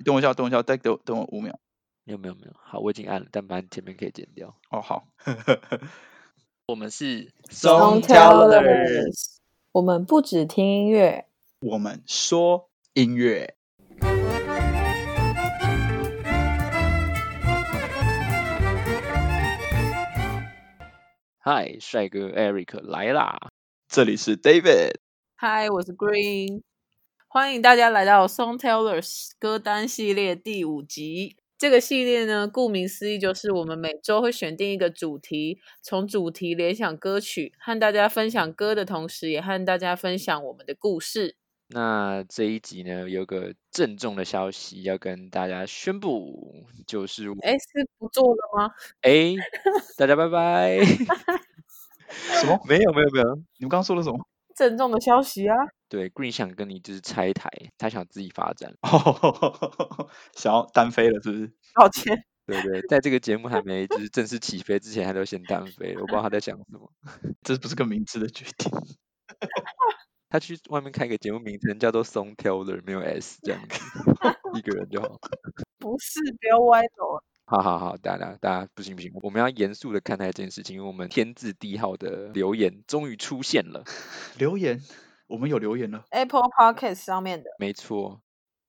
你等我一下，等我一下，再等等我五秒。没有没有没有，好，我已经按了，但把前面可以剪掉。哦，好。我们是 Songtellers，我们不只听音乐，我们说音乐。嗨，帅哥 Eric 来啦！这里是 David。嗨，我是 Green。欢迎大家来到 Songtellers 歌单系列第五集。这个系列呢，顾名思义，就是我们每周会选定一个主题，从主题联想歌曲，和大家分享歌的同时，也和大家分享我们的故事。那这一集呢，有个郑重的消息要跟大家宣布，就是哎，是不做了吗？哎，大家拜拜。什么？没有没有没有，你们刚刚说了什么？郑重的消息啊！对，Green 想跟你就是拆台，他想自己发展，想要单飞了，是不是？抱歉。对对，在这个节目还没就是正式起飞之前，他都先单飞，我不知道他在想什么。这不是个明智的决定。他去外面开个节目，名称叫做 Songteller，没有 S 这样子，一个人就好。不是，不要歪头。好好好，大家大家不行不行，我们要严肃的看待这件事情，因为我们天字第一号的留言终于出现了。留言，我们有留言了。Apple Podcast 上面的。没错。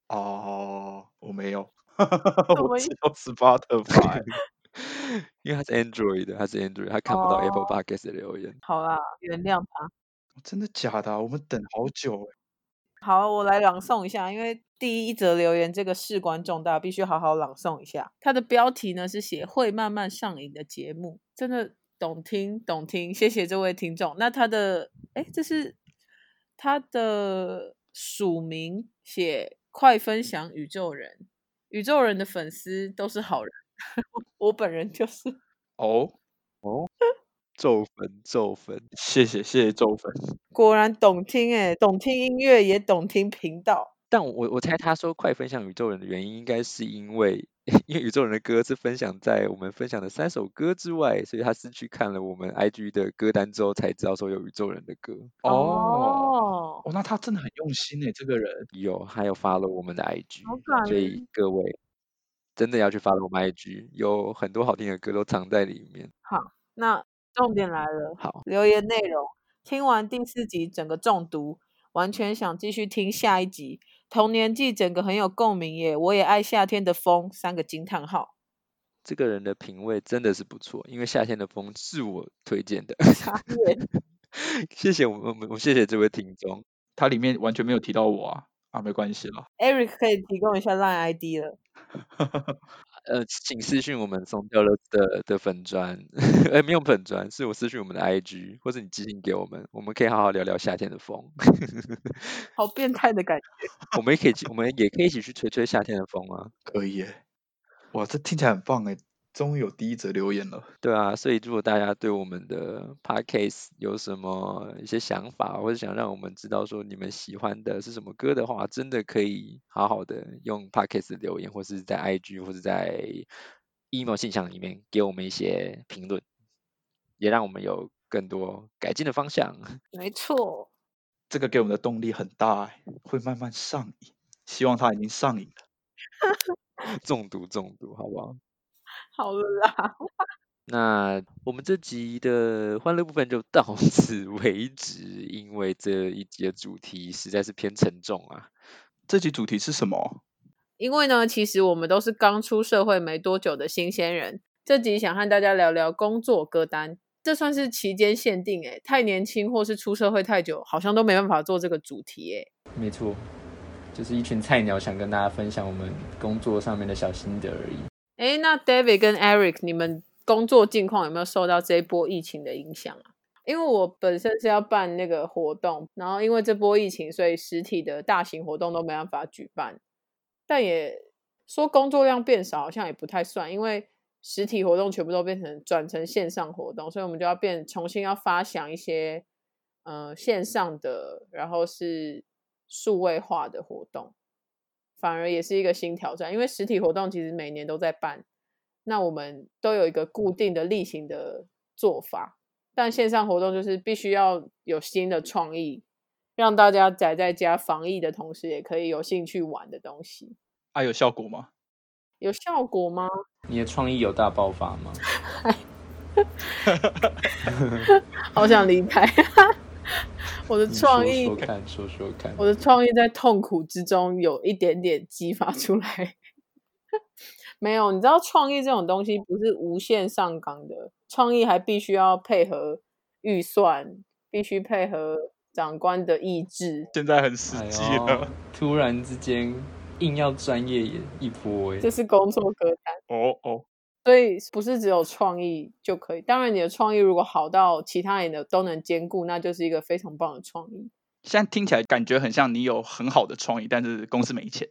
哦，我没有，我只有 Spotify，因为他是 Android 的，他是 Android，他看不到 Apple Podcast 的留言。哦、好啦，原谅他。真的假的、啊？我们等好久哎。好，我来朗诵一下，因为第一则留言这个事关重大，必须好好朗诵一下。它的标题呢是写“会慢慢上瘾的节目”，真的懂听懂听，谢谢这位听众。那他的哎，这是他的署名写“快分享宇宙人”，宇宙人的粉丝都是好人，我本人就是。哦哦。咒粉，咒粉，谢谢谢谢咒粉，果然懂听哎，懂听音乐也懂听频道。但我我猜他说快分享宇宙人的原因，应该是因为 因为宇宙人的歌是分享在我们分享的三首歌之外，所以他是去看了我们 IG 的歌单之后才知道说有宇宙人的歌。哦哦，那他真的很用心哎，这个人有还有 follow 我们的 IG，所以各位真的要去 follow 我们 IG，有很多好听的歌都藏在里面。好，那。重点来了，好，留言内容，听完第四集整个中毒，完全想继续听下一集。童年纪整个很有共鸣耶，我也爱夏天的风，三个惊叹号。这个人的品味真的是不错，因为夏天的风是我推荐的。谢谢我们，我们，我谢谢这位听众，他里面完全没有提到我啊，啊，没关系了。Eric 可以提供一下 Line ID 了。呃，请私讯我们 Songtellers 的的粉砖，哎，没有粉砖，是我私讯我们的 IG，或者你寄信给我们，我们可以好好聊聊夏天的风。好变态的感觉。我们也可以，我们也可以一起去吹吹夏天的风啊。可以耶。哇，这听起来很棒哎。终于有第一则留言了，对啊，所以如果大家对我们的 podcast 有什么一些想法，或者想让我们知道说你们喜欢的是什么歌的话，真的可以好好的用 podcast 留言，或是在 IG 或者在 email 信箱里面给我们一些评论，也让我们有更多改进的方向。没错，这个给我们的动力很大，会慢慢上瘾，希望他已经上瘾了，中毒中毒，好不好？好了啦，那我们这集的欢乐部分就到此为止，因为这一集的主题实在是偏沉重啊。这集主题是什么？因为呢，其实我们都是刚出社会没多久的新鲜人，这集想和大家聊聊工作歌单，这算是期间限定诶，太年轻或是出社会太久，好像都没办法做这个主题诶。没错，就是一群菜鸟想跟大家分享我们工作上面的小心得而已。哎，那 David 跟 Eric，你们工作近况有没有受到这一波疫情的影响啊？因为我本身是要办那个活动，然后因为这波疫情，所以实体的大型活动都没办法举办。但也说工作量变少，好像也不太算，因为实体活动全部都变成转成线上活动，所以我们就要变重新要发想一些呃线上的，然后是数位化的活动。反而也是一个新挑战，因为实体活动其实每年都在办，那我们都有一个固定的例行的做法，但线上活动就是必须要有新的创意，让大家宅在家防疫的同时，也可以有兴趣玩的东西。啊，有效果吗？有效果吗？你的创意有大爆发吗？好想离开。我的创意，说说看，说说看。我的创意在痛苦之中有一点点激发出来。没有，你知道创意这种东西不是无限上纲的，创意还必须要配合预算，必须配合长官的意志。现在很实际了，哎，突然之间硬要专业演一波，这是工作歌单哦哦。所以不是只有创意就可以，当然你的创意如果好到其他人的都能兼顾，那就是一个非常棒的创意。现在听起来感觉很像你有很好的创意，但是公司没钱。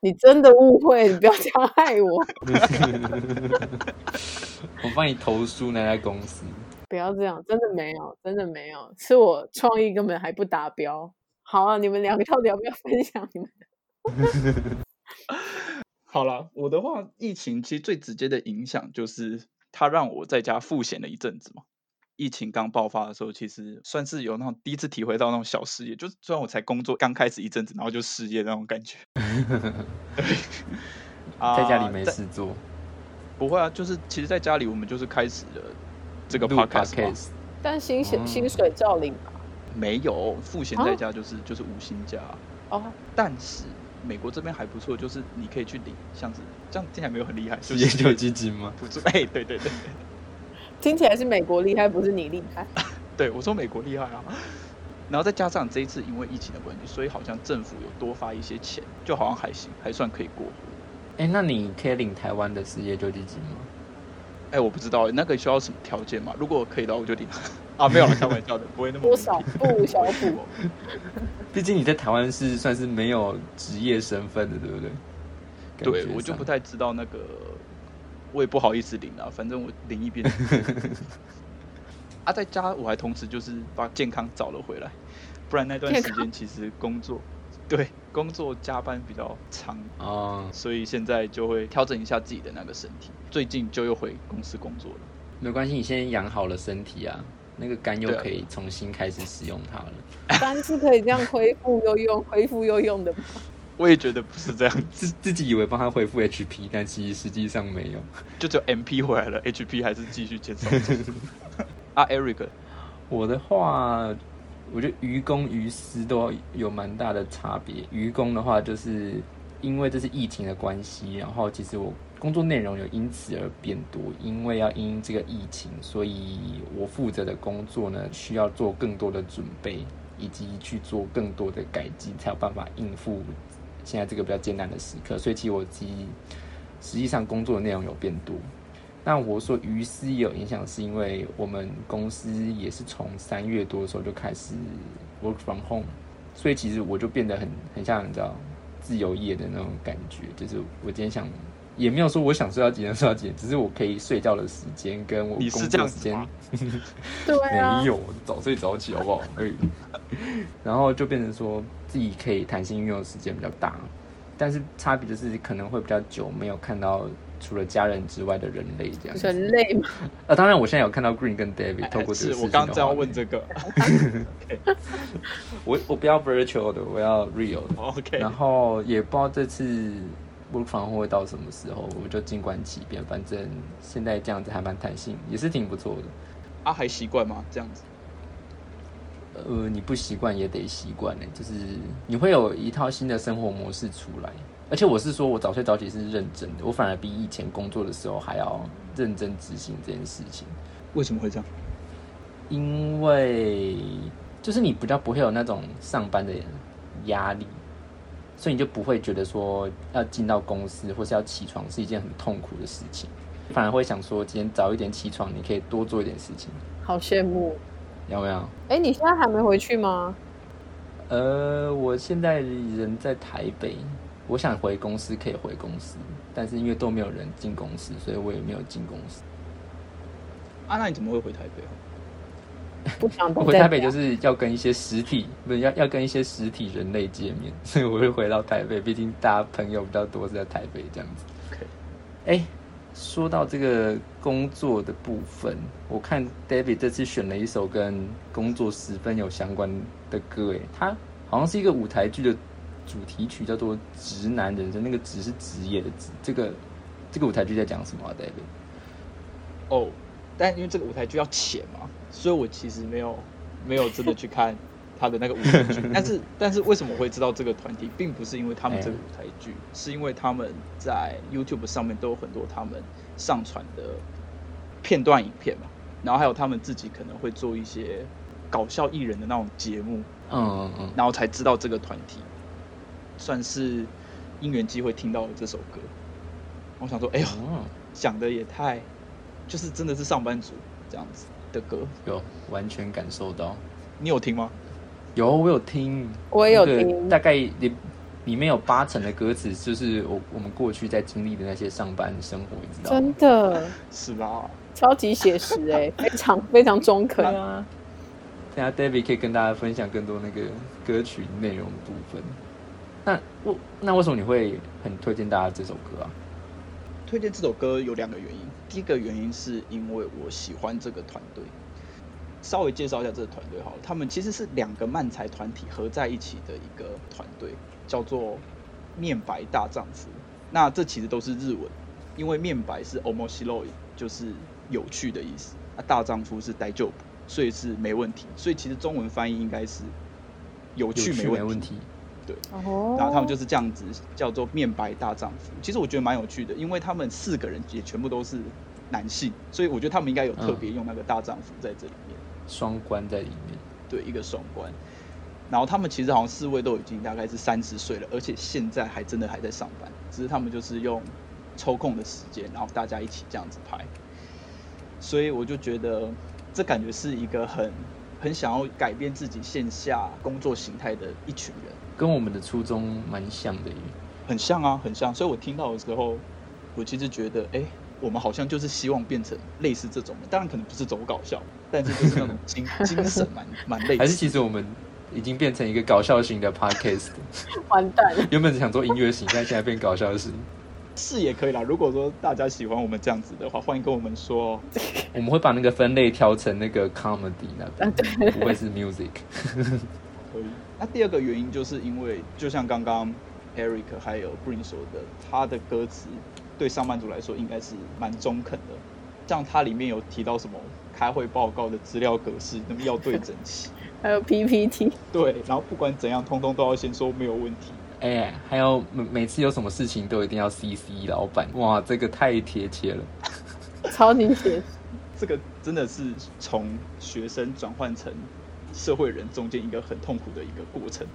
你真的误会，你不要这样害我。我帮你投诉那家公司。不要这样，真的没有，真的没有，是我创意根本还不达标。好啊，你们两个到底要不要分享你们的？好了，我的话，疫情其实最直接的影响就是它让我在家赋闲了一阵子嘛。疫情刚爆发的时候，其实算是有那种第一次体会到那种小失业，就是虽然我才工作刚开始一阵子，然后就失业那种感觉。在家里没事做，呃、不会啊，就是其实在家里我们就是开始了这个 podcast，但薪水薪水照领吧？没有，赋闲在家就是、啊、就是无薪假哦，但是。美国这边还不错，就是你可以去领，像是这样听起来没有很厉害，是研究基金吗？不是，哎、欸，对对对，听起来是美国厉害，不是你厉害。对，我说美国厉害啊，然后再加上这一次因为疫情的关系，所以好像政府有多发一些钱，就好像还行，还算可以过活。哎、欸，那你可以领台湾的失业救济金吗？哎、欸，我不知道，那个需要什么条件嘛？如果可以的话，我就领。啊，没有了，开玩笑的，不会那么多少不小 补。毕竟你在台湾是算是没有职业身份的，对不对？对，我就不太知道那个，我也不好意思领啊，反正我领一边。啊，在家我还同时就是把健康找了回来，不然那段时间其实工作，对，工作加班比较长啊，所以现在就会调整一下自己的那个身体。最近就又回公司工作了。没关系，你先养好了身体啊。那个肝又可以重新开始使用它了。肝是可以这样恢复又用、恢复又用的吗？我也觉得不是这样，自自己以为帮他恢复 HP，但其实实际上没有，就只有 MP 回来了，HP 还是继续减少。啊，Eric，我的话，我觉得于公于私都有蛮大的差别。于公的话，就是因为这是疫情的关系，然后其实我。工作内容有因此而变多，因为要因这个疫情，所以我负责的工作呢，需要做更多的准备，以及去做更多的改进，才有办法应付现在这个比较艰难的时刻。所以，其实我其实际上工作的内容有变多。那我说于私有影响，是因为我们公司也是从三月多的时候就开始 work from home，所以其实我就变得很很像你知道自由业的那种感觉，就是我今天想。也没有说我想睡到几点睡到几点，只是我可以睡觉的时间跟我工作时间，对啊，没有早睡早起好不好？而已。然后就变成说自己可以弹性运用的时间比较大，但是差别就是可能会比较久没有看到除了家人之外的人类这样子。人类吗？啊，当然我现在有看到 Green 跟 David 透过这个事情。我刚刚要问这个。我我不要 virtual 的，我要 real 的。OK。然后也不知道这次。不防会到什么时候，我就静观其变。反正现在这样子还蛮弹性，也是挺不错的。啊，还习惯吗？这样子？呃，你不习惯也得习惯呢。就是你会有一套新的生活模式出来。而且我是说，我早睡早起是认真的，我反而比以前工作的时候还要认真执行这件事情。为什么会这样？因为就是你比较不会有那种上班的压力。所以你就不会觉得说要进到公司或是要起床是一件很痛苦的事情，反而会想说今天早一点起床，你可以多做一点事情。好羡慕，有没有？哎、欸，你现在还没回去吗？呃，我现在人在台北，我想回公司可以回公司，但是因为都没有人进公司，所以我也没有进公司。啊，那你怎么会回台北？不想回台北就是要跟一些实体，不是要要跟一些实体人类见面，所以我会回到台北。毕竟大家朋友比较多是在台北这样子。OK，哎，说到这个工作的部分，我看 David 这次选了一首跟工作十分有相关的歌，哎，他好像是一个舞台剧的主题曲叫做《直男人生》，那个“直”是职业的“职”。这个这个舞台剧在讲什么啊，David？哦，但因为这个舞台剧要钱嘛，所以我其实没有没有真的去看他的那个舞台剧。但是但是为什么我会知道这个团体，并不是因为他们这个舞台剧，欸、是因为他们在 YouTube 上面都有很多他们上传的片段影片嘛，然后还有他们自己可能会做一些搞笑艺人的那种节目。嗯嗯嗯，然后才知道这个团体，算是因缘机会听到了这首歌。我想说，哎呦，想的也太，就是真的是上班族这样子的歌。有完全感受到。你有听吗？有，我有听。我也有听。大概里里面有八成的歌词，就是我我们过去在经历的那些上班生活，你知道吗？真的是吧？超级写实哎，非常非常中肯啊。等下，David 可以跟大家分享更多那个歌曲内容的部分。那我那为什么你会很推荐大家这首歌啊？推荐这首歌有两个原因。第一个原因是因为我喜欢这个团队。稍微介绍一下这个团队好了，他们其实是两个漫才团体合在一起的一个团队，叫做面白大丈夫。那这其实都是日文，因为面白是 omoshiroi，就是有趣的意思。那大丈夫是大丈夫。所以是没问题，所以其实中文翻译应该是有趣没问题，对。然后他们就是这样子叫做面白大丈夫。其实我觉得蛮有趣的，因为他们四个人也全部都是男性，所以我觉得他们应该有特别用那个大丈夫在这里面，双关在里面。对，一个双关。然后他们其实好像四位都已经大概是三十岁了，而且现在还真的还在上班，只是他们就是用抽空的时间，然后大家一起这样子拍。所以我就觉得。这感觉是一个很很想要改变自己线下工作形态的一群人，跟我们的初衷蛮像的，很像啊，很像。所以我听到的时候，我其实觉得，哎，我们好像就是希望变成类似这种，当然可能不是走搞笑，但是就是那种精精神蛮蛮类似。还是其实我们已经变成一个搞笑型的 podcast，完蛋了。原本想做音乐型，但现在变搞笑型。是也可以啦。如果说大家喜欢我们这样子的话，欢迎跟我们说。我们会把那个分类调成那个 comedy 那边，不会是 music。可以。那第二个原因就是因为，就像刚刚 Eric 还有 Green 说的，他的歌词对上班族来说应该是蛮中肯的。像他里面有提到什么开会报告的资料格式，那么要对整齐，还有 PPT。对，然后不管怎样，通通都要先说没有问题。哎、欸，还有每每次有什么事情都一定要 CC 老板，哇，这个太贴切了，超级贴切。这个真的是从学生转换成社会人中间一个很痛苦的一个过程。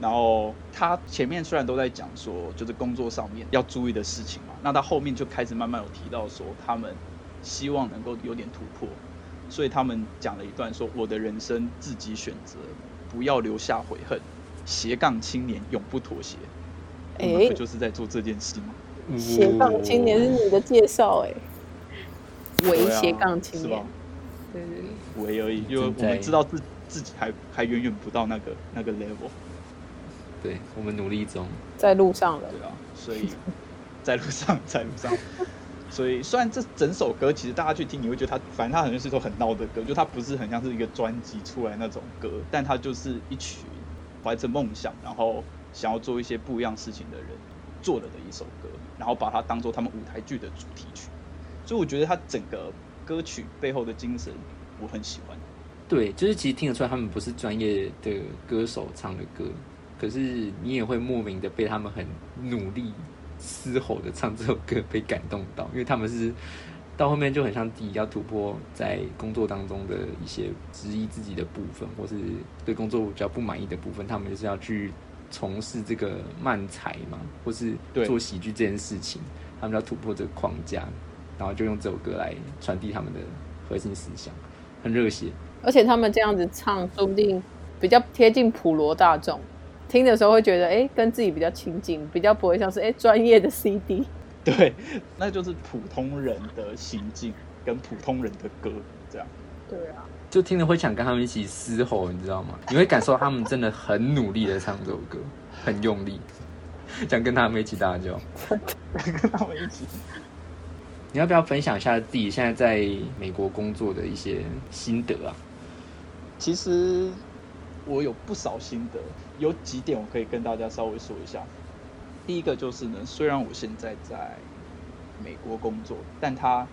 然后他前面虽然都在讲说，就是工作上面要注意的事情嘛，那他后面就开始慢慢有提到说，他们希望能够有点突破，所以他们讲了一段说，我的人生自己选择，不要留下悔恨。斜杠青年永不妥协，哎、欸，不就是在做这件事吗？斜杠青年是你的介绍哎，伪斜杠青年，对对对，伪而已，因为我们知道自自己还还远远不到那个那个 level，对，我们努力中，在路上了，对啊，所以在路上，在路上，所以虽然这整首歌其实大家去听，你会觉得它，反正它好像是一首很闹的歌，就它不是很像是一个专辑出来那种歌，但它就是一曲。怀着梦想，然后想要做一些不一样事情的人做了的一首歌，然后把它当做他们舞台剧的主题曲，所以我觉得它整个歌曲背后的精神我很喜欢。对，就是其实听得出来他们不是专业的歌手唱的歌，可是你也会莫名的被他们很努力嘶吼的唱这首歌被感动到，因为他们是。到后面就很像自己要突破在工作当中的一些质疑自己的部分，或是对工作比较不满意的部分，他们就是要去从事这个漫才嘛，或是做喜剧这件事情，他们要突破这个框架，然后就用这首歌来传递他们的核心思想，很热血。而且他们这样子唱，说不定比较贴近普罗大众，听的时候会觉得，哎，跟自己比较亲近，比较不会像是哎专业的 CD。对，那就是普通人的心境跟普通人的歌，这样。对啊，就听了会想跟他们一起嘶吼，你知道吗？你会感受他们真的很努力的唱这首歌，很用力，想跟他们一起大叫，跟他们一起。你要不要分享一下自己现在在美国工作的一些心得啊？其实我有不少心得，有几点我可以跟大家稍微说一下。第一个就是呢，虽然我现在在美国工作，但它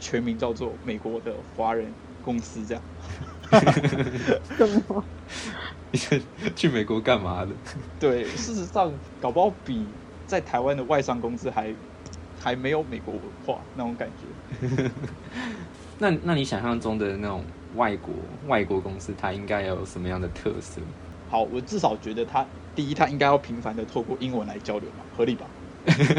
全名叫做美国的华人公司，这样。什么？你 去美国干嘛的？对，事实上，搞不好比在台湾的外商公司还还没有美国文化那种感觉。那那你想象中的那种外国外国公司，它应该有什么样的特色？好，我至少觉得它第一，它应该要频繁的透过英文来交流嘛，合理吧？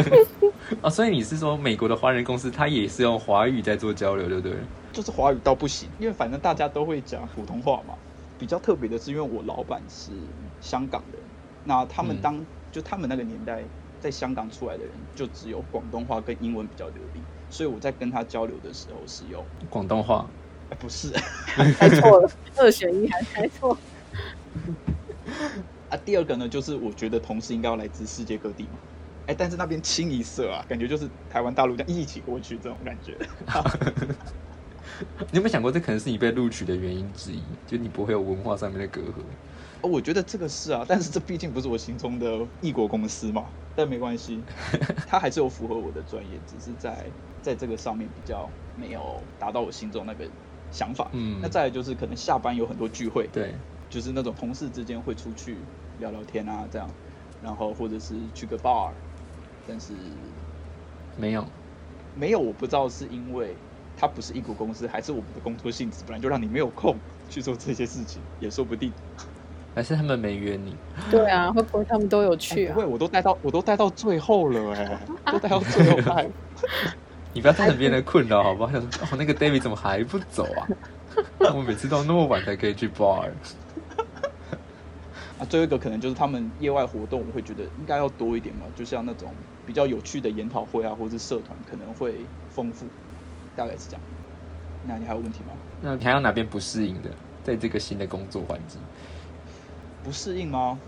哦，所以你是说美国的华人公司，它也是用华语在做交流，对不对？就是华语倒不行，因为反正大家都会讲普通话嘛。比较特别的是，因为我老板是香港人，那他们当、嗯、就他们那个年代在香港出来的人，就只有广东话跟英文比较流利，所以我在跟他交流的时候是用广东话。哎，不是，猜错了，二选一还猜错。啊，第二个呢，就是我觉得同事应该要来自世界各地嘛。哎，但是那边清一色啊，感觉就是台湾大陆这样一起过去这种感觉。你有没有想过，这可能是你被录取的原因之一？就你不会有文化上面的隔阂。哦，我觉得这个是啊，但是这毕竟不是我心中的异国公司嘛。但没关系，它还是有符合我的专业，只是在在这个上面比较没有达到我心中那个想法。嗯，那再来就是可能下班有很多聚会，对，就是那种同事之间会出去聊聊天啊，这样，然后或者是去个 bar。但是没有，没有，我不知道是因为它不是异国公司，还是我们的工作性质本来就让你没有空去做这些事情，也说不定。还是他们没约你？对啊，会不会他们都有去啊？欸、不会，我都待到我都待到最后了哎，都待到最后还。你不要造成别人的困扰好不好？想说哦，那个 David 怎么还不走啊？我每次都那么晚才可以去 bar。啊，最后一个可能就是他们业外活动，我会觉得应该要多一点嘛，就像那种比较有趣的研讨会啊，或者是社团可能会丰富，大概是这样。那你还有问题吗？那你还有哪边不适应的，在这个新的工作环境？不适应吗？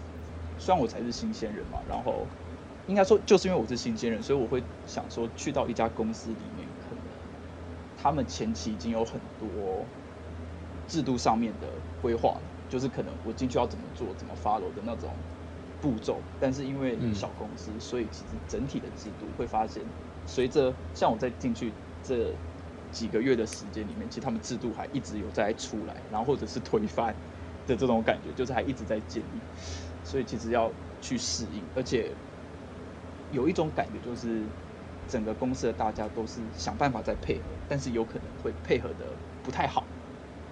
虽然我才是新鲜人嘛，然后应该说就是因为我是新鲜人，所以我会想说去到一家公司里面，可能他们前期已经有很多制度上面的规划了。就是可能我进去要怎么做，怎么 follow 的那种步骤，但是因为小公司，嗯、所以其实整体的制度会发现，随着像我在进去这几个月的时间里面，其实他们制度还一直有在出来，然后或者是推翻的这种感觉，就是还一直在建立，所以其实要去适应，而且有一种感觉就是整个公司的大家都是想办法在配合，但是有可能会配合的不太好。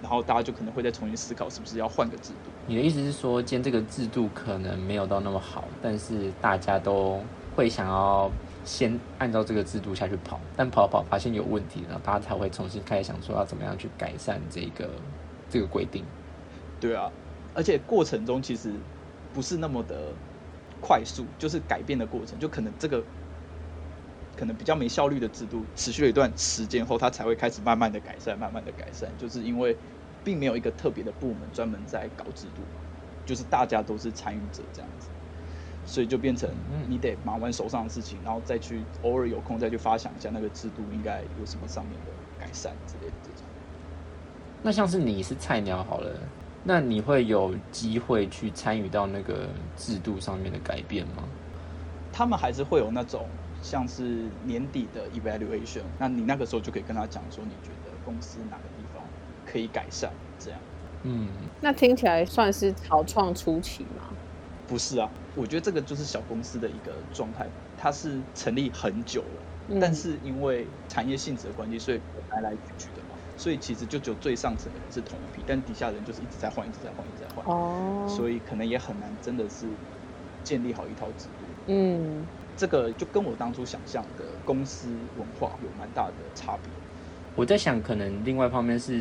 然后大家就可能会再重新思考，是不是要换个制度？你的意思是说，今天这个制度可能没有到那么好，但是大家都会想要先按照这个制度下去跑，但跑跑发现有问题，然后大家才会重新开始想说要怎么样去改善这个这个规定。对啊，而且过程中其实不是那么的快速，就是改变的过程，就可能这个。可能比较没效率的制度，持续了一段时间后，它才会开始慢慢的改善，慢慢的改善，就是因为并没有一个特别的部门专门在搞制度，就是大家都是参与者这样子，所以就变成你得忙完手上的事情，然后再去偶尔有空再去发想一下那个制度应该有什么上面的改善之类的这种。那像是你是菜鸟好了，那你会有机会去参与到那个制度上面的改变吗？他们还是会有那种。像是年底的 evaluation，那你那个时候就可以跟他讲说，你觉得公司哪个地方可以改善？这样，嗯，那听起来算是草创初期吗？不是啊，我觉得这个就是小公司的一个状态，它是成立很久了，嗯、但是因为产业性质的关系，所以来来去去所以其实就只有最上层的人是同一批，但底下人就是一直在换，一直在换，一直在换，哦，所以可能也很难真的是建立好一套制度，嗯。这个就跟我当初想象的公司文化有蛮大的差别。我在想，可能另外一方面是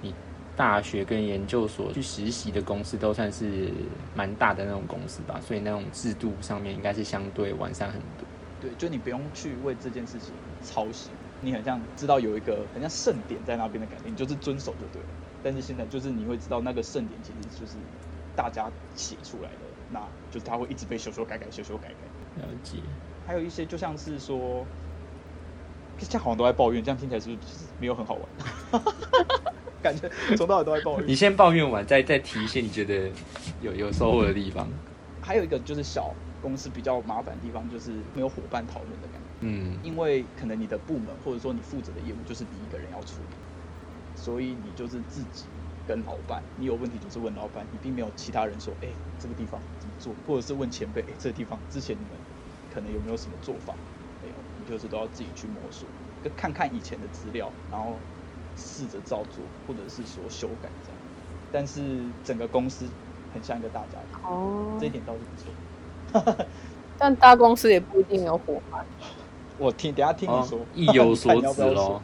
你大学跟研究所去实习的公司都算是蛮大的那种公司吧，所以那种制度上面应该是相对完善很多。对，就你不用去为这件事情操心，你很像知道有一个很像盛典在那边的感觉，你就是遵守就对了。但是现在就是你会知道那个盛典其实就是大家写出来的，那就是它会一直被修修改改，修修改改。了解，还有一些就像是说，这样好像都在抱怨，这样听起来是不是没有很好玩？感觉从头到尾都在抱怨。你先抱怨完，再再提一些你觉得有有收获的地方。还有一个就是小公司比较麻烦的地方，就是没有伙伴讨论的感觉。嗯，因为可能你的部门或者说你负责的业务就是你一个人要处理，所以你就是自己跟老板，你有问题就是问老板，你并没有其他人说，哎，这个地方怎么做，或者是问前辈，哎，这个地方之前你们可能有没有什么做法？没有，你就是都要自己去摸索，跟看看以前的资料，然后试着照做，或者是说修改这样。但是整个公司很像一个大家庭，哦，这一点倒是不错。但大公司也不一定有伙伴。我听，等下听你说，意有所指喽。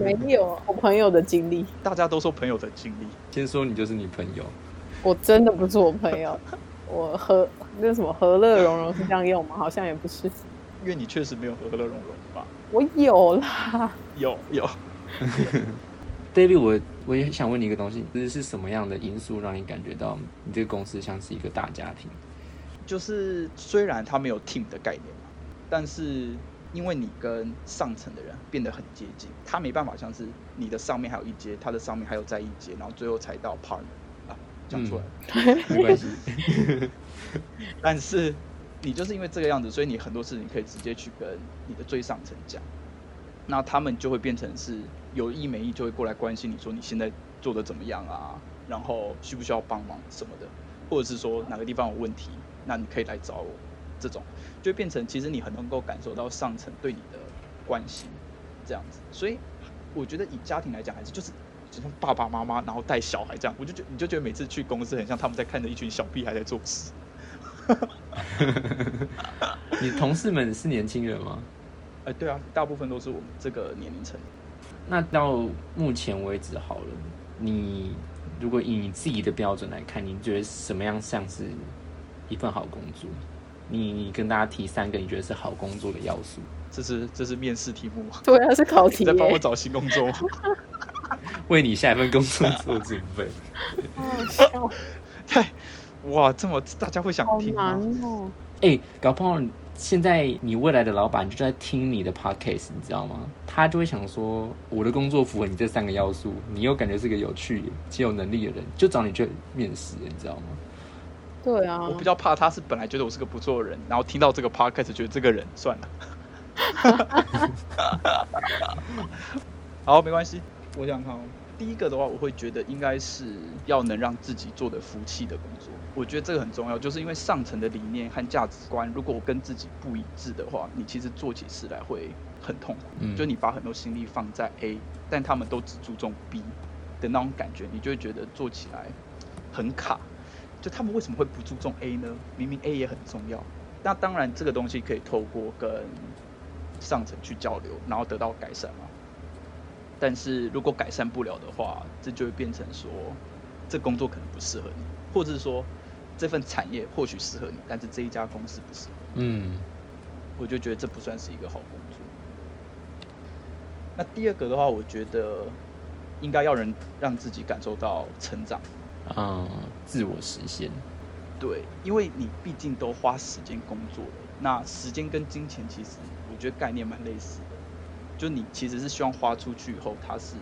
没有，我朋友的经历。大家都说朋友的经历，先说你就是你朋友。我真的不是我朋友，我和那什么和乐融融是这样用吗？好像也不是。因为你确实没有和乐融融吧？我有啦，有有。David，我我也想问你一个东西，就是是什么样的因素让你感觉到你这个公司像是一个大家庭？就是虽然他没有 team 的概念。但是，因为你跟上层的人变得很接近，他没办法像是你的上面还有一阶，他的上面还有再一阶，然后最后才到 partner 啊，讲出来、嗯、没关系。但是你就是因为这个样子，所以你很多事情可以直接去跟你的最上层讲，那他们就会变成是有意没意就会过来关心你说你现在做的怎么样啊，然后需不需要帮忙什么的，或者是说哪个地方有问题，那你可以来找我。这种就变成，其实你很能够感受到上层对你的关心，这样子。所以我觉得以家庭来讲，还是就是就像爸爸妈妈，然后带小孩这样，我就觉你就觉得每次去公司，很像他们在看着一群小屁孩在做事。你同事们是年轻人吗？哎，对啊，大部分都是我们这个年龄层。那到目前为止好了，你如果以你自己的标准来看，你觉得什么样像是一份好工作？你你跟大家提三个你觉得是好工作的要素，这是这是面试题目吗？对啊，是考题。在帮我找新工作吗？为你下一份工作做准备。好笑。对，哇，这么大家会想听吗？哦。哎、欸，搞不好现在你未来的老板就在听你的 podcast，你知道吗？他就会想说，我的工作符合你这三个要素，你又感觉是个有趣且有能力的人，就找你去面试，你知道吗？对啊，我比较怕他是本来觉得我是个不错的人，然后听到这个 podcast 觉得这个人算了。好，没关系。我想看，第一个的话，我会觉得应该是要能让自己做的服气的工作。我觉得这个很重要，就是因为上层的理念和价值观，如果我跟自己不一致的话，你其实做起事来会很痛苦。嗯，就你把很多心力放在 A，但他们都只注重 B 的那种感觉，你就会觉得做起来很卡。就他们为什么会不注重 A 呢？明明 A 也很重要。那当然，这个东西可以透过跟上层去交流，然后得到改善嘛。但是如果改善不了的话，这就会变成说，这工作可能不适合你，或者是说这份产业或许适合你，但是这一家公司不适合。嗯，我就觉得这不算是一个好工作。那第二个的话，我觉得应该要人让自己感受到成长。嗯，自我实现。对，因为你毕竟都花时间工作了，那时间跟金钱其实我觉得概念蛮类似的。就你其实是希望花出去以后，它是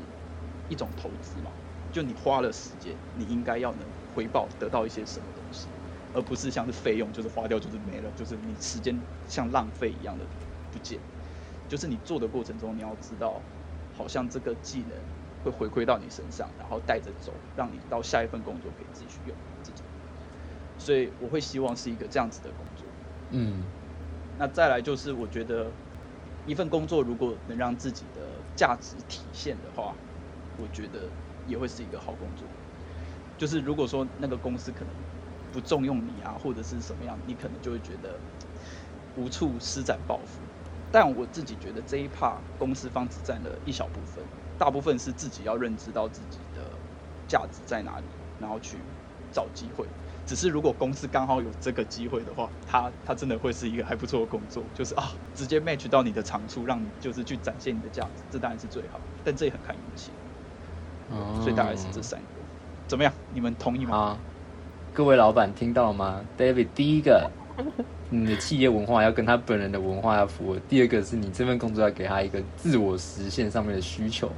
一种投资嘛。就你花了时间，你应该要能回报得到一些什么东西，而不是像是费用，就是花掉就是没了，就是你时间像浪费一样的不见。就是你做的过程中，你要知道，好像这个技能。会回馈到你身上，然后带着走，让你到下一份工作可以继续用这种。所以我会希望是一个这样子的工作。嗯，那再来就是我觉得一份工作如果能让自己的价值体现的话，我觉得也会是一个好工作。就是如果说那个公司可能不重用你啊，或者是什么样，你可能就会觉得无处施展抱负。但我自己觉得这一 part 公司方只占了一小部分。大部分是自己要认知到自己的价值在哪里，然后去找机会。只是如果公司刚好有这个机会的话，他他真的会是一个还不错的工作，就是啊，直接 match 到你的长处，让你就是去展现你的价值，这当然是最好。但这也很看运气。哦，所以大概是这三个，怎么样？你们同意吗？啊，各位老板听到了吗？David，第一个。你的企业文化要跟他本人的文化要符合。第二个是你这份工作要给他一个自我实现上面的需求。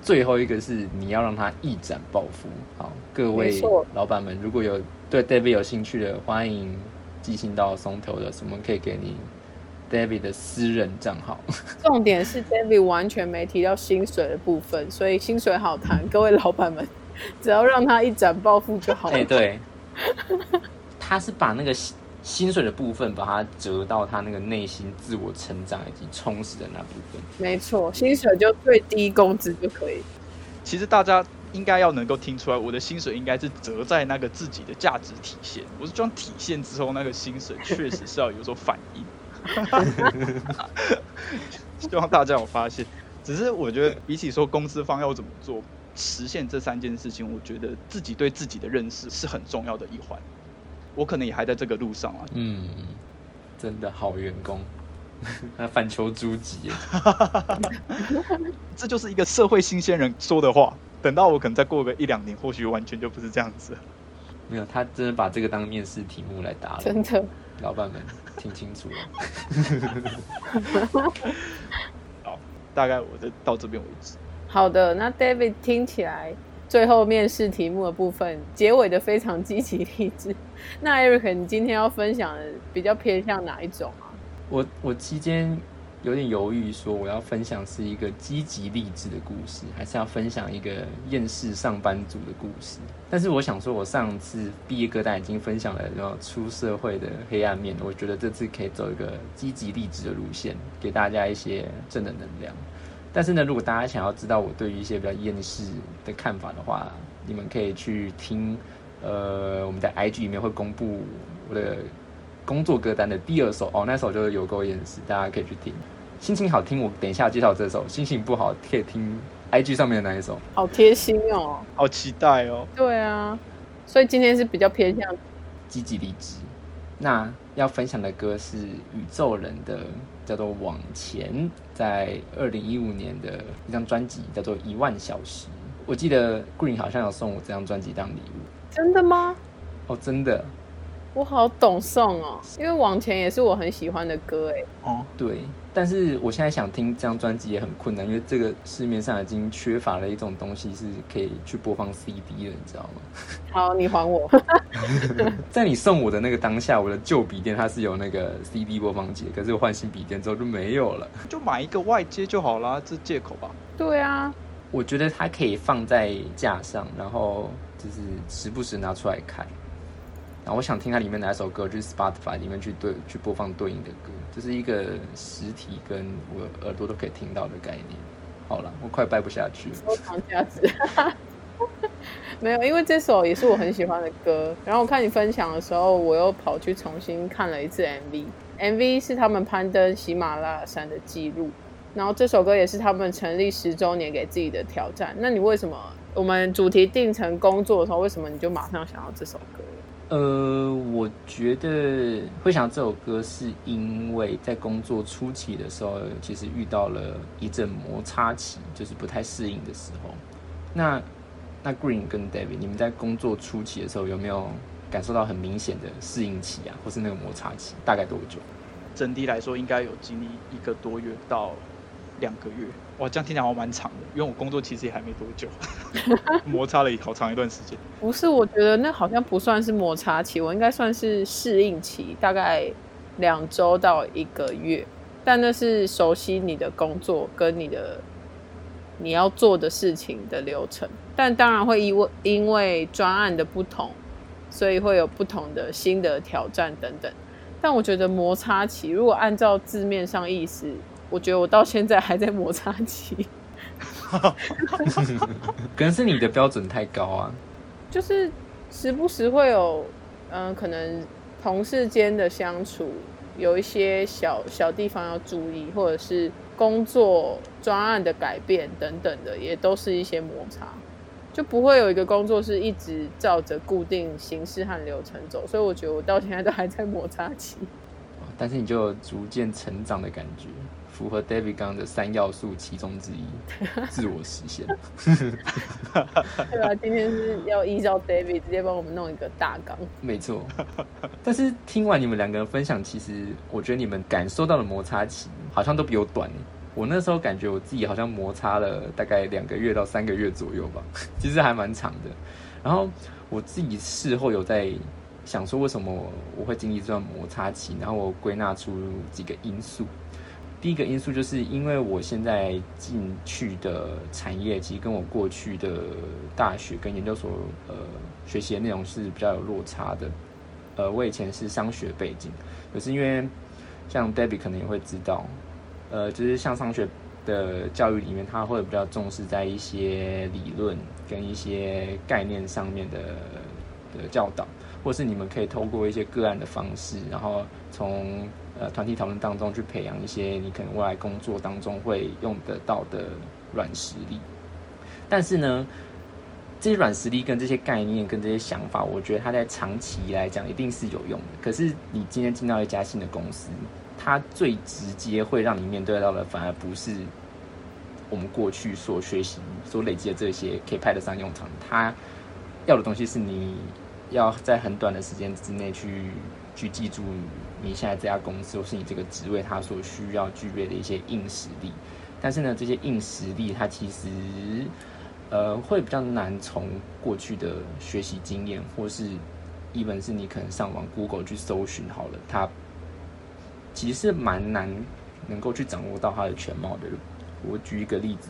最后一个是你要让他一展抱负。好，各位老板们，如果有对 David 有兴趣的，欢迎寄信到松头的，我们可以给你 David 的私人账号。重点是 David 完全没提到薪水的部分，所以薪水好谈。各位老板们，只要让他一展抱负就好了。哎、欸，对，他是把那个。薪水的部分，把它折到他那个内心自我成长以及充实的那部分。没错，薪水就最低工资就可以。其实大家应该要能够听出来，我的薪水应该是折在那个自己的价值体现。我是装体现之后，那个薪水确实是要有所反应。希望大家有发现。只是我觉得，比起说公司方要怎么做实现这三件事情，我觉得自己对自己的认识是很重要的一环。我可能也还在这个路上啊。嗯，真的好员工，那反求诸己。这就是一个社会新鲜人说的话。等到我可能再过个一两年，或许完全就不是这样子。没有，他真的把这个当面试题目来答了。真的，老板们听清楚了。好，大概我就到这边为止。好的，那 David 听起来。最后面试题目的部分，结尾的非常积极励志。那 Eric，你今天要分享的比较偏向哪一种啊？我我期间有点犹豫，说我要分享是一个积极励志的故事，还是要分享一个厌世上班族的故事。但是我想说，我上次毕业歌单已经分享了然后出社会的黑暗面，我觉得这次可以走一个积极励志的路线，给大家一些正能量。但是呢，如果大家想要知道我对于一些比较厌世的看法的话，你们可以去听，呃，我们在 IG 里面会公布我的工作歌单的第二首哦，那首就是有够厌世，大家可以去听。心情好听，我等一下介绍这首；心情不好，可以听 IG 上面的那一首。好贴心哦，好期待哦。对啊，所以今天是比较偏向积极励志。那要分享的歌是宇宙人的。叫做往前，在二零一五年的一张专辑叫做《一万小时》，我记得 Green 好像有送我这张专辑当礼物。真的吗？哦，真的。我好懂送哦，因为往前也是我很喜欢的歌哎。哦，对，但是我现在想听这张专辑也很困难，因为这个市面上已经缺乏了一种东西是可以去播放 CD 的，你知道吗？好，你还我。在你送我的那个当下，我的旧笔电它是有那个 CD 播放机，可是我换新笔电之后就没有了。就买一个外接就好啦，这借口吧？对啊，我觉得它可以放在架上，然后就是时不时拿出来看。然后我想听它里面哪首歌，就是 Spotify 里面去对去播放对应的歌，这是一个实体跟我耳朵都可以听到的概念。好了，我快掰不下去了。收藏价值，没有，因为这首也是我很喜欢的歌。然后我看你分享的时候，我又跑去重新看了一次 MV。MV 是他们攀登喜马拉雅山的记录，然后这首歌也是他们成立十周年给自己的挑战。那你为什么我们主题定成工作的时候，为什么你就马上想要这首歌？呃，我觉得会想这首歌，是因为在工作初期的时候，其实遇到了一阵摩擦期，就是不太适应的时候。那那 Green 跟 David，你们在工作初期的时候，有没有感受到很明显的适应期啊，或是那个摩擦期？大概多久？整体来说，应该有经历一个多月到两个月。哇，这样听起来好像蛮长的，因为我工作其实也还没多久，摩擦了好长一段时间。不是，我觉得那好像不算是摩擦期，我应该算是适应期，大概两周到一个月。但那是熟悉你的工作跟你的你要做的事情的流程，但当然会因为因为专案的不同，所以会有不同的新的挑战等等。但我觉得摩擦期，如果按照字面上意思。我觉得我到现在还在摩擦期，可能是你的标准太高啊。就是时不时会有，嗯、呃，可能同事间的相处有一些小小地方要注意，或者是工作专案的改变等等的，也都是一些摩擦，就不会有一个工作是一直照着固定形式和流程走。所以我觉得我到现在都还在摩擦期。但是你就有逐渐成长的感觉。符合 David 刚刚的三要素其中之一，自我实现。对啊，今天是要依照 David 直接帮我们弄一个大纲。没错。但是听完你们两个人分享，其实我觉得你们感受到的摩擦期好像都比我短。我那时候感觉我自己好像摩擦了大概两个月到三个月左右吧，其实还蛮长的。然后我自己事后有在想说，为什么我会经历这段摩擦期？然后我归纳出几个因素。第一个因素就是因为我现在进去的产业，其实跟我过去的大学跟研究所呃学习的内容是比较有落差的。呃，我以前是商学背景，可是因为像 Debbie 可能也会知道。呃，就是像商学的教育里面，他会比较重视在一些理论跟一些概念上面的的教导，或是你们可以透过一些个案的方式，然后从呃团体讨论当中去培养一些你可能未来工作当中会用得到的软实力。但是呢，这些软实力跟这些概念跟这些想法，我觉得它在长期来讲一定是有用的。可是你今天进到一家新的公司。它最直接会让你面对到的，反而不是我们过去所学习、所累积的这些可以派得上用场。它要的东西是你要在很短的时间之内去去记住你现在这家公司或是你这个职位它所需要具备的一些硬实力。但是呢，这些硬实力它其实呃会比较难从过去的学习经验，或是一本是你可能上网 Google 去搜寻好了它。其实是蛮难能够去掌握到它的全貌的。我举一个例子，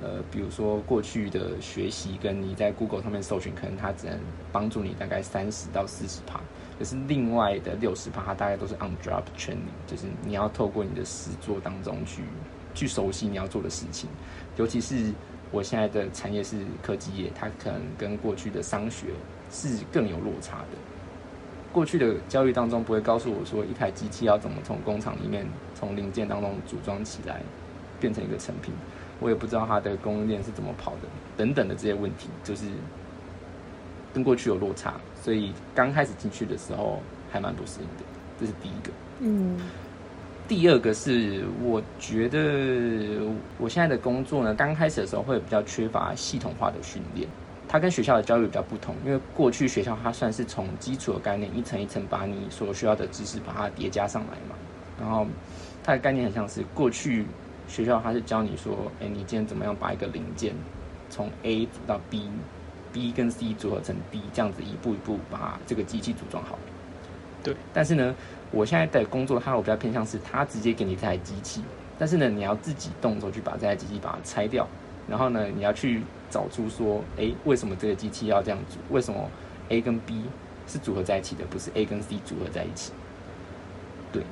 呃，比如说过去的学习跟你在 Google 上面搜寻，可能它只能帮助你大概三十到四十趴，可是另外的六十趴，它大概都是 on job training，就是你要透过你的实作当中去去熟悉你要做的事情。尤其是我现在的产业是科技业，它可能跟过去的商学是更有落差的。过去的教育当中不会告诉我说，一台机器要怎么从工厂里面从零件当中组装起来，变成一个成品。我也不知道它的供应链是怎么跑的，等等的这些问题，就是跟过去有落差，所以刚开始进去的时候还蛮不适应的。这是第一个。嗯。第二个是，我觉得我现在的工作呢，刚开始的时候会比较缺乏系统化的训练。它跟学校的教育比较不同，因为过去学校它算是从基础的概念一层一层把你所需要的知识把它叠加上来嘛。然后它的概念很像是过去学校他是教你说，哎，你今天怎么样把一个零件从 A 组到 B，B 跟 C 组合成 D，这样子一步一步把这个机器组装好。对。但是呢，我现在的工作它我比较偏向是，它直接给你这台机器，但是呢，你要自己动手去把这台机器把它拆掉，然后呢，你要去。找出说，哎，为什么这个机器要这样组？为什么 A 跟 B 是组合在一起的，不是 A 跟 C 组合在一起？对，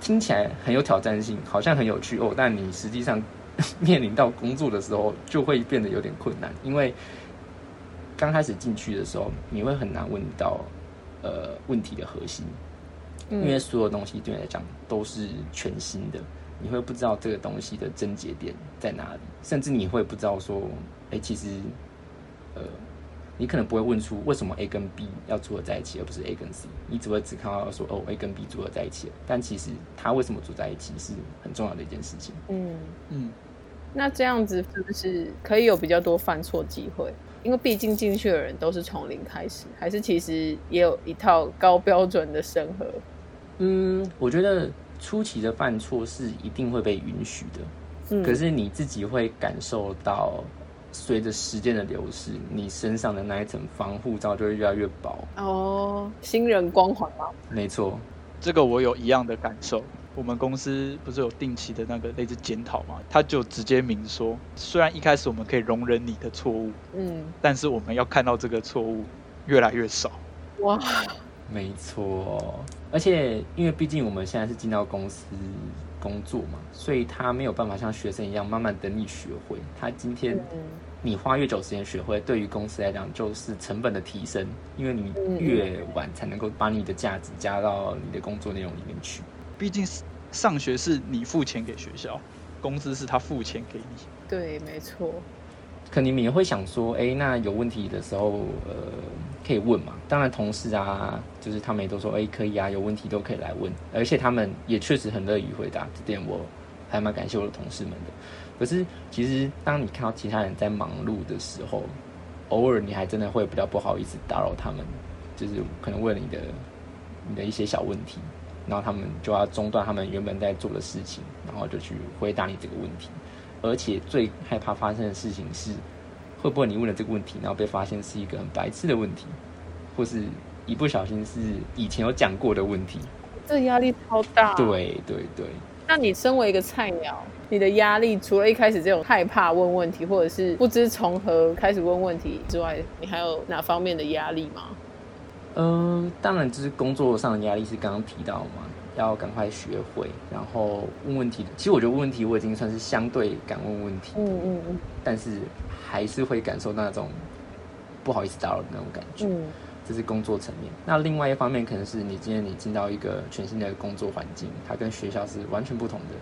听起来很有挑战性，好像很有趣哦。但你实际上 面临到工作的时候，就会变得有点困难，因为刚开始进去的时候，你会很难问到呃问题的核心，因为所有东西对你来讲都是全新的。你会不知道这个东西的症结点在哪里，甚至你会不知道说，哎，其实，呃，你可能不会问出为什么 A 跟 B 要组合在一起，而不是 A 跟 C，你只会只看到说，哦，A 跟 B 组合在一起，但其实它为什么组在一起是很重要的一件事情。嗯嗯，那这样子是不是可以有比较多犯错机会？因为毕竟进去的人都是从零开始，还是其实也有一套高标准的审核？嗯，我觉得。初期的犯错是一定会被允许的，嗯，可是你自己会感受到，随着时间的流逝，你身上的那一层防护罩就会越来越薄。哦，新人光环吗？没错，这个我有一样的感受。我们公司不是有定期的那个类似检讨嘛？他就直接明说，虽然一开始我们可以容忍你的错误，嗯，但是我们要看到这个错误越来越少。哇。没错，而且因为毕竟我们现在是进到公司工作嘛，所以他没有办法像学生一样慢慢等你学会。他今天你花越久时间学会，对于公司来讲就是成本的提升，因为你越晚才能够把你的价值加到你的工作内容里面去。毕竟上学是你付钱给学校，公司是他付钱给你。对，没错。可你们也会想说，哎，那有问题的时候，呃，可以问嘛？当然，同事啊，就是他们也都说，哎，可以啊，有问题都可以来问，而且他们也确实很乐于回答，这点我还蛮感谢我的同事们的。可是，其实当你看到其他人在忙碌的时候，偶尔你还真的会比较不好意思打扰他们，就是可能问你的你的一些小问题。然后他们就要中断他们原本在做的事情，然后就去回答你这个问题。而且最害怕发生的事情是，会不会你问了这个问题，然后被发现是一个很白痴的问题，或是一不小心是以前有讲过的问题，这压力超大。对对对。那你身为一个菜鸟，你的压力除了一开始这种害怕问问题，或者是不知从何开始问问题之外，你还有哪方面的压力吗？嗯、呃，当然就是工作上的压力是刚刚提到嘛，要赶快学会，然后问问题。其实我觉得问问题我已经算是相对敢问问题，嗯嗯嗯，但是还是会感受到那种不好意思打扰的那种感觉。嗯，这是工作层面。那另外一方面，可能是你今天你进到一个全新的工作环境，它跟学校是完全不同的，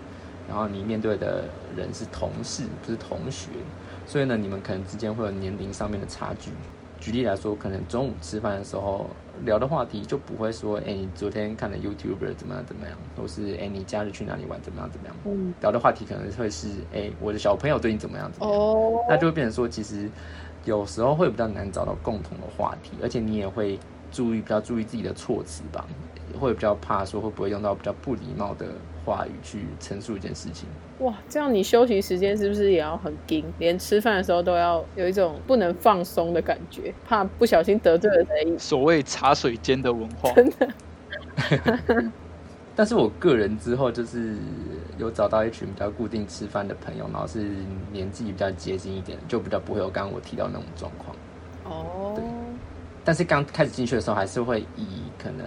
然后你面对的人是同事，不是同学，所以呢，你们可能之间会有年龄上面的差距。举例来说，可能中午吃饭的时候聊的话题就不会说，哎、欸，你昨天看的 YouTuber 怎么样怎么样，或是哎、欸，你假日去哪里玩怎么样怎么样。嗯，聊的话题可能会是，哎、欸，我的小朋友对你怎么样怎么样。哦，那就会变成说，其实有时候会比较难找到共同的话题，而且你也会注意比较注意自己的措辞吧，会比较怕说会不会用到比较不礼貌的话语去陈述一件事情。哇，这样你休息时间是不是也要很紧？连吃饭的时候都要有一种不能放松的感觉，怕不小心得罪了谁。所谓茶水间的文化，真的。但是我个人之后就是有找到一群比较固定吃饭的朋友，然后是年纪比较接近一点，就比较不会有刚刚我提到那种状况。哦。对。但是刚开始进去的时候，还是会以可能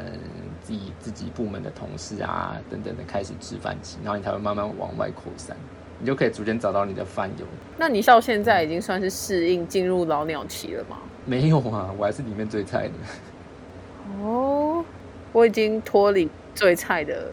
自己自己部门的同事啊等等的开始吃饭起，然后你才会慢慢往外扩散，你就可以逐渐找到你的饭友。那你到现在已经算是适应进入老鸟期了吗？没有啊，我还是里面最菜的。哦，我已经脱离最菜的，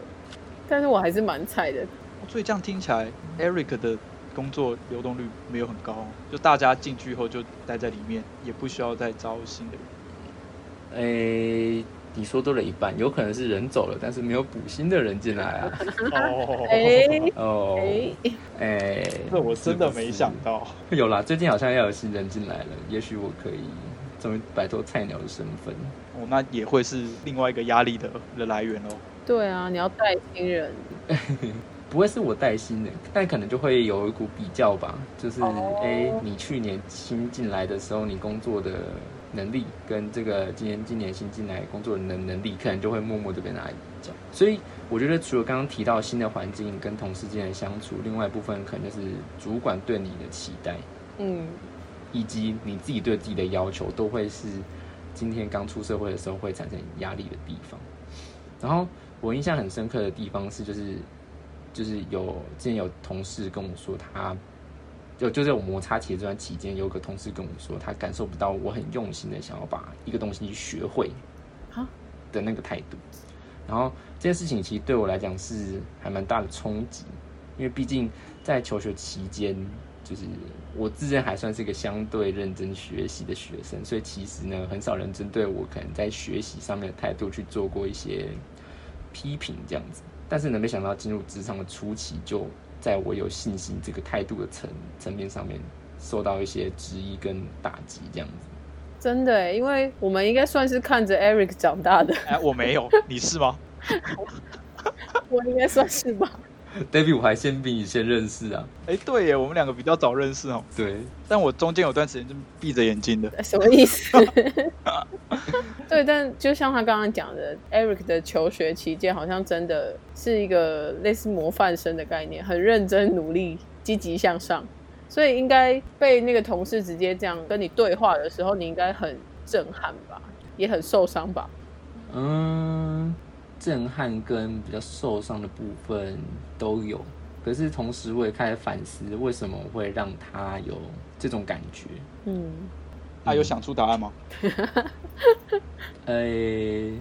但是我还是蛮菜的。所以这样听起来，Eric 的工作流动率没有很高，就大家进去以后就待在里面，也不需要再招新的人。诶、欸，你说多了一半，有可能是人走了，但是没有补新的人进来啊。哦，哎，哦，哎，这我真的没想到。有啦，最近好像要有新人进来了，也许我可以终于摆脱菜鸟的身份。哦，那也会是另外一个压力的的来源哦。对啊，你要带新人，不会是我带新人，但可能就会有一股比较吧。就是，哎、oh. 欸，你去年新进来的时候，你工作的。能力跟这个今年今年新进来工作的能能力，可能就会默默的被拿来比较。所以我觉得，除了刚刚提到新的环境跟同事之间的相处，另外一部分可能就是主管对你的期待，嗯，以及你自己对自己的要求，都会是今天刚出社会的时候会产生压力的地方。然后我印象很深刻的地方是，就是就是有之前有同事跟我说他。就就在我摩擦期的这段期间，有个同事跟我说，他感受不到我很用心的想要把一个东西学会，的那个态度。然后这件事情其实对我来讲是还蛮大的冲击，因为毕竟在求学期间，就是我自认还算是一个相对认真学习的学生，所以其实呢，很少人针对我可能在学习上面的态度去做过一些批评这样子。但是呢，没想到进入职场的初期就。在我有信心这个态度的层层面上面，受到一些质疑跟打击，这样子。真的，因为我们应该算是看着 Eric 长大的。哎，我没有，你是吗？我应该算是吧。David，我还先比你先认识啊。哎，对耶，我们两个比较早认识哦。对，但我中间有段时间就闭着眼睛的。什么意思？对，但就像他刚刚讲的，Eric 的求学期间好像真的是一个类似模范生的概念，很认真、努力、积极向上，所以应该被那个同事直接这样跟你对话的时候，你应该很震撼吧，也很受伤吧？嗯。震撼跟比较受伤的部分都有，可是同时我也开始反思，为什么会让他有这种感觉？嗯，他有想出答案吗？呃、欸，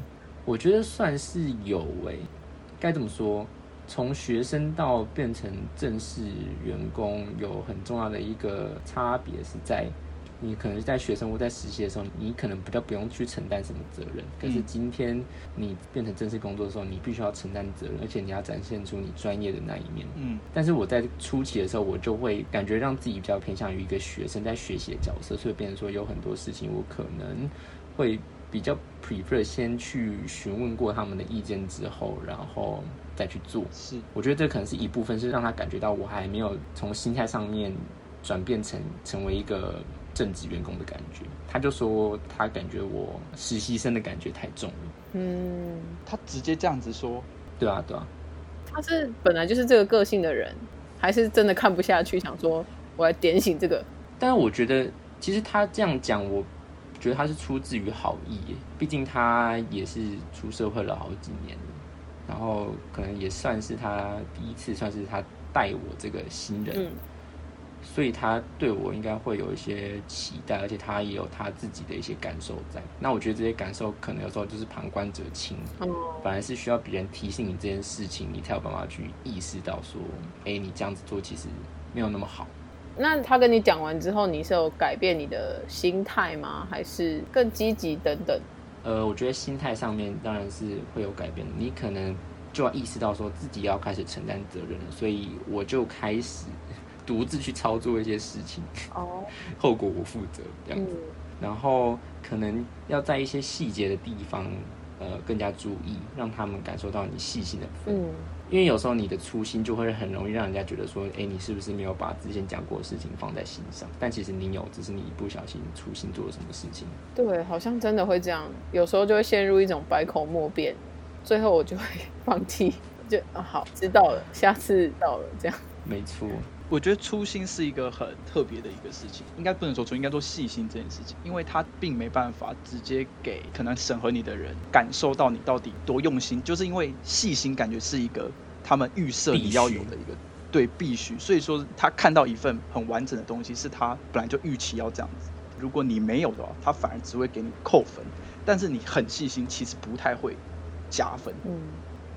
我觉得算是有诶、欸，该怎么说？从学生到变成正式员工，有很重要的一个差别是在。你可能在学生或在实习的时候，你可能比较不用去承担什么责任。可是今天你变成正式工作的时候，你必须要承担责任，而且你要展现出你专业的那一面。嗯。但是我在初期的时候，我就会感觉让自己比较偏向于一个学生在学习的角色，所以变成说有很多事情我可能会比较 prefer 先去询问过他们的意见之后，然后再去做。是，我觉得这可能是一部分，是让他感觉到我还没有从心态上面转变成成为一个正职员工的感觉。他就说他感觉我实习生的感觉太重了。嗯，他直接这样子说。对啊，对啊。他是本来就是这个个性的人，还是真的看不下去，想说我来点醒这个？但是我觉得，其实他这样讲，我觉得他是出自于好意耶。毕竟他也是出社会了好几年，然后可能也算是他第一次，算是他带我这个新人。嗯所以他对我应该会有一些期待，而且他也有他自己的一些感受在。那我觉得这些感受可能有时候就是旁观者清，反而是需要别人提醒你这件事情，你才有办法去意识到说，哎，你这样子做其实没有那么好。那他跟你讲完之后，你是有改变你的心态吗？还是更积极等等？呃，我觉得心态上面当然是会有改变。你可能就要意识到说自己要开始承担责任了，所以我就开始。独自去操作一些事情，哦，后果我负责这样子，嗯，然后可能要在一些细节的地方，呃，更加注意，让他们感受到你细心的部分。嗯，因为有时候你的粗心就会很容易让人家觉得说，哎，你是不是没有把之前讲过的事情放在心上？但其实你有，只是你一不小心粗心做了什么事情。对，好像真的会这样，有时候就会陷入一种百口莫辩，最后我就会 放弃，就啊，好，知道了，下次到了这样。没错。我觉得粗心是一个很特别的一个事情，应该不能说粗，应该说细心这件事情，因为他并没办法直接给可能审核你的人感受到你到底多用心，就是因为细心感觉是一个他们预设你要有的一个对必须，所以说他看到一份很完整的东西是他本来就预期要这样子，如果你没有的话，他反而只会给你扣分，但是你很细心，其实不太会加分，嗯，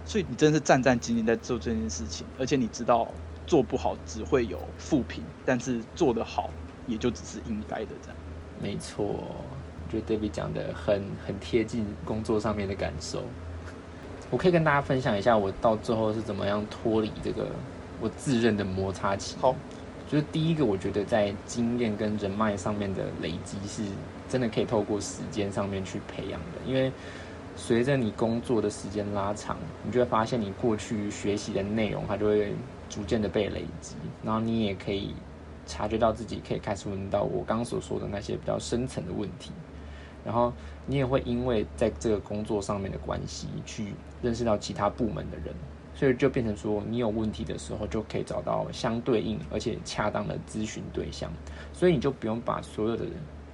所以你真的是战战兢兢在做这件事情，而且你知道。做不好只会有负评，但是做得好也就只是应该的这样。没错，我觉得 David 讲的很很贴近工作上面的感受。我可以跟大家分享一下，我到最后是怎么样脱离这个我自认的摩擦期。好，就是第一个，我觉得在经验跟人脉上面的累积是真的可以透过时间上面去培养的，因为随着你工作的时间拉长，你就会发现你过去学习的内容，它就会。逐渐的被累积，然后你也可以察觉到自己可以开始问到我刚刚所说的那些比较深层的问题，然后你也会因为在这个工作上面的关系去认识到其他部门的人，所以就变成说你有问题的时候就可以找到相对应而且恰当的咨询对象，所以你就不用把所有的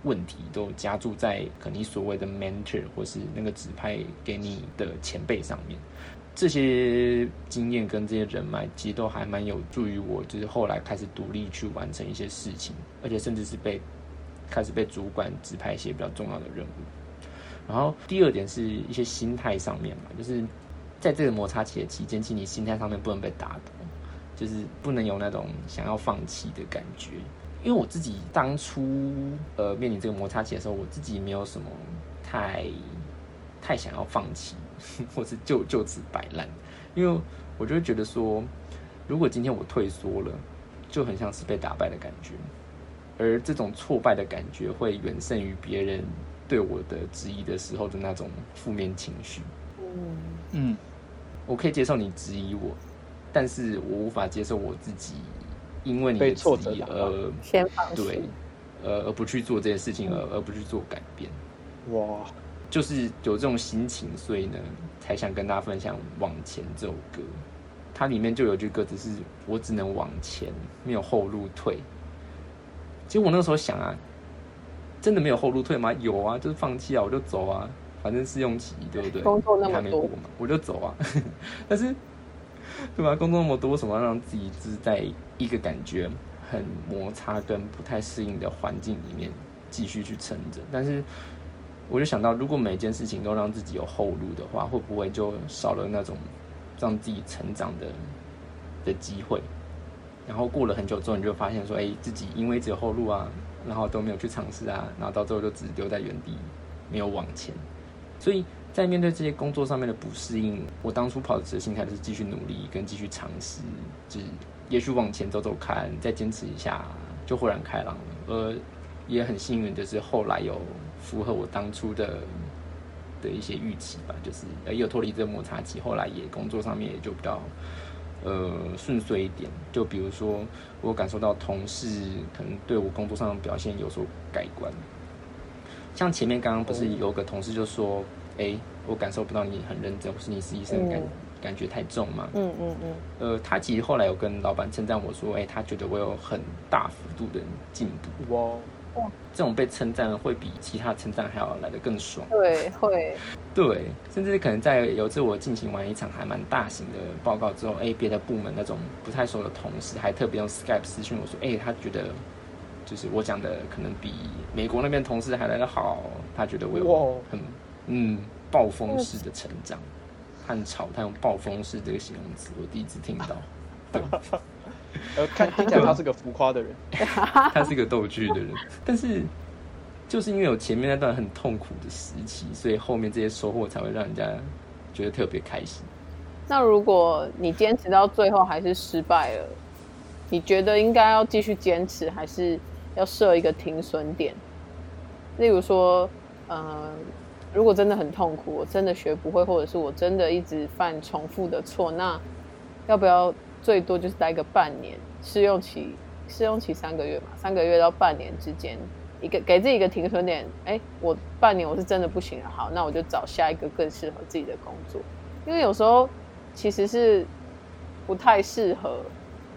问题都加注在可能你所谓的 mentor 或是那个指派给你的前辈上面。这些经验跟这些人脉，其实都还蛮有助于我，就是后来开始独立去完成一些事情，而且甚至是被开始被主管指派一些比较重要的任务。然后第二点是一些心态上面嘛，就是在这个摩擦期的期间，其实你心态上面不能被打倒，就是不能有那种想要放弃的感觉。因为我自己当初呃面临这个摩擦期的时候，我自己没有什么太太想要放弃。或是就就此摆烂，因为我就会觉得说，如果今天我退缩了，就很像是被打败的感觉，而这种挫败的感觉会远胜于别人对我的质疑的时候的那种负面情绪。嗯嗯，我可以接受你质疑我，但是我无法接受我自己因为你的质疑而先放弃，对，呃，而不去做这件事情，而而不去做改变。哇。就是有这种心情，所以呢，才想跟大家分享《往前》这首歌。它里面就有句歌词是：“我只能往前，没有后路退。”其实我那个时候想啊，真的没有后路退吗？有啊，就是放弃啊，我就走啊，反正试用期对不对？工作那么多，嘛，我就走啊。但是，对吧？工作那么多，为什么要让自己是在一个感觉很摩擦跟不太适应的环境里面继续去撑着？但是。我就想到，如果每一件事情都让自己有后路的话，会不会就少了那种让自己成长的的机会？然后过了很久之后，你就发现说，哎，自己因为只有后路啊，然后都没有去尝试啊，然后到最后就只留在原地，没有往前。所以在面对这些工作上面的不适应，我当初抱着心态是继续努力跟继续尝试，就是也许往前走走看，再坚持一下，就豁然开朗了。而也很幸运的是，后来有。符合我当初的的一些预期吧，就是也有脱离这个摩擦期，后来也工作上面也就比较呃顺遂一点。就比如说，我感受到同事可能对我工作上的表现有所改观。像前面刚刚不是有个同事就说，哎、欸，我感受不到你很认真，或是你是医生感、嗯、感觉太重嘛？嗯嗯嗯。呃，他其实后来有跟老板称赞我说，哎、欸，他觉得我有很大幅度的进步。哇。哇，这种被称赞会比其他称赞还要来得更爽。对，会。对，甚至可能在有次我进行完一场还蛮大型的报告之后，哎，别的部门那种不太熟的同事还特别用 Skype 私讯我说，哎，他觉得就是我讲的可能比美国那边同事还来得好，他觉得我有很嗯暴风式的成长，很潮，他用暴风式这个形容词，我第一次听到。对。呃，看听起来他是个浮夸的人，他是个逗趣的人，但是就是因为有前面那段很痛苦的时期，所以后面这些收获才会让人家觉得特别开心。那如果你坚持到最后还是失败了，你觉得应该要继续坚持，还是要设一个停损点？例如说，呃，如果真的很痛苦，我真的学不会，或者是我真的一直犯重复的错，那要不要？最多就是待个半年，试用期试用期三个月嘛，三个月到半年之间，一个给自己一个停损点。哎，我半年我是真的不行了，好，那我就找下一个更适合自己的工作。因为有时候其实是不太适合，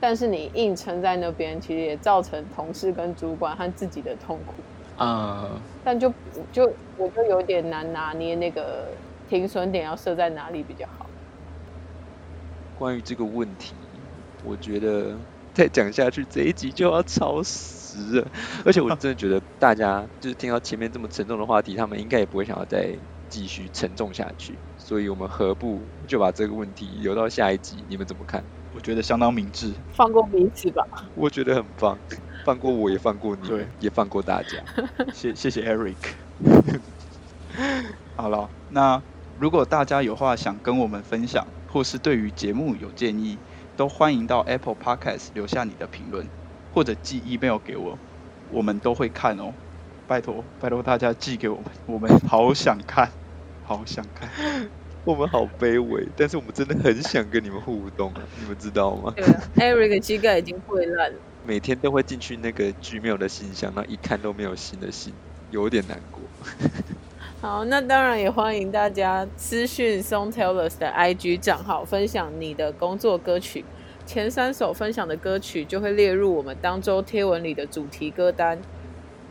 但是你硬撑在那边，其实也造成同事跟主管和自己的痛苦啊。Uh... 但就就我就有点难拿捏那个停损点要设在哪里比较好。关于这个问题。我觉得再讲下去这一集就要超时了，而且我真的觉得大家就是听到前面这么沉重的话题，他们应该也不会想要再继续沉重下去，所以我们何不就把这个问题留到下一集？你们怎么看？我觉得相当明智，放过彼此吧。我觉得很棒，放过我也放过你，对，也放过大家。谢谢谢 Eric。好了，那如果大家有话想跟我们分享，或是对于节目有建议，都欢迎到 Apple Podcast 留下你的评论，或者寄 email 给我，我们都会看哦。拜托，拜托大家寄给我们，我们好想看，好想看。我们好卑微，但是我们真的很想跟你们互动，你们知道吗？对啊，Eric 膝盖已经溃烂了，每天都会进去那个 Gmail 的信箱，那一看都没有新的信，有点难过。好，那当然也欢迎大家私讯 Songtellers 的 IG 账号，分享你的工作歌曲。前三首分享的歌曲就会列入我们当周贴文里的主题歌单。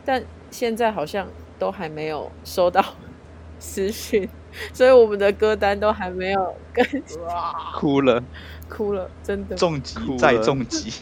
但现在好像都还没有收到 私讯，所以我们的歌单都还没有更新。哭了，哭了，真的。重击再重击，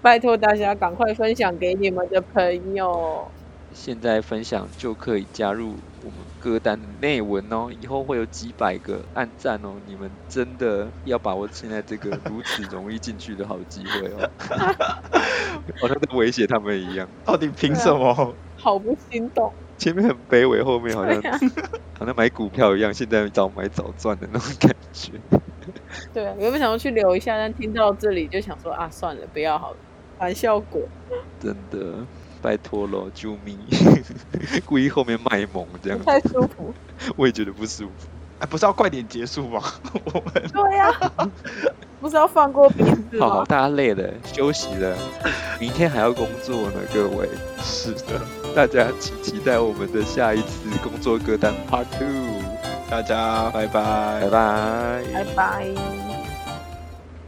拜托大家赶快分享给你们的朋友。现在分享就可以加入我们歌单的内文哦，以后会有几百个按赞哦，你们真的要把握现在这个如此容易进去的好机会哦，好像在威胁他们一样。到底凭什么？啊，好不心动。前面很卑微，后面好像、啊、好像买股票一样，现在早买早赚的那种感觉。对啊，原本想要去留一下，但听到这里就想说啊，算了，不要好了，反效果。真的。拜托了，救命！故意后面卖萌这样，太舒服。我也觉得不舒服。哎，不是要快点结束吗？我们对呀、啊，不是要放过彼此吗？好，好，大家累了，休息了，明天还要工作呢，各位。是的，大家请期待我们的下一次工作歌单 Part Two。大家拜拜，拜拜，拜拜。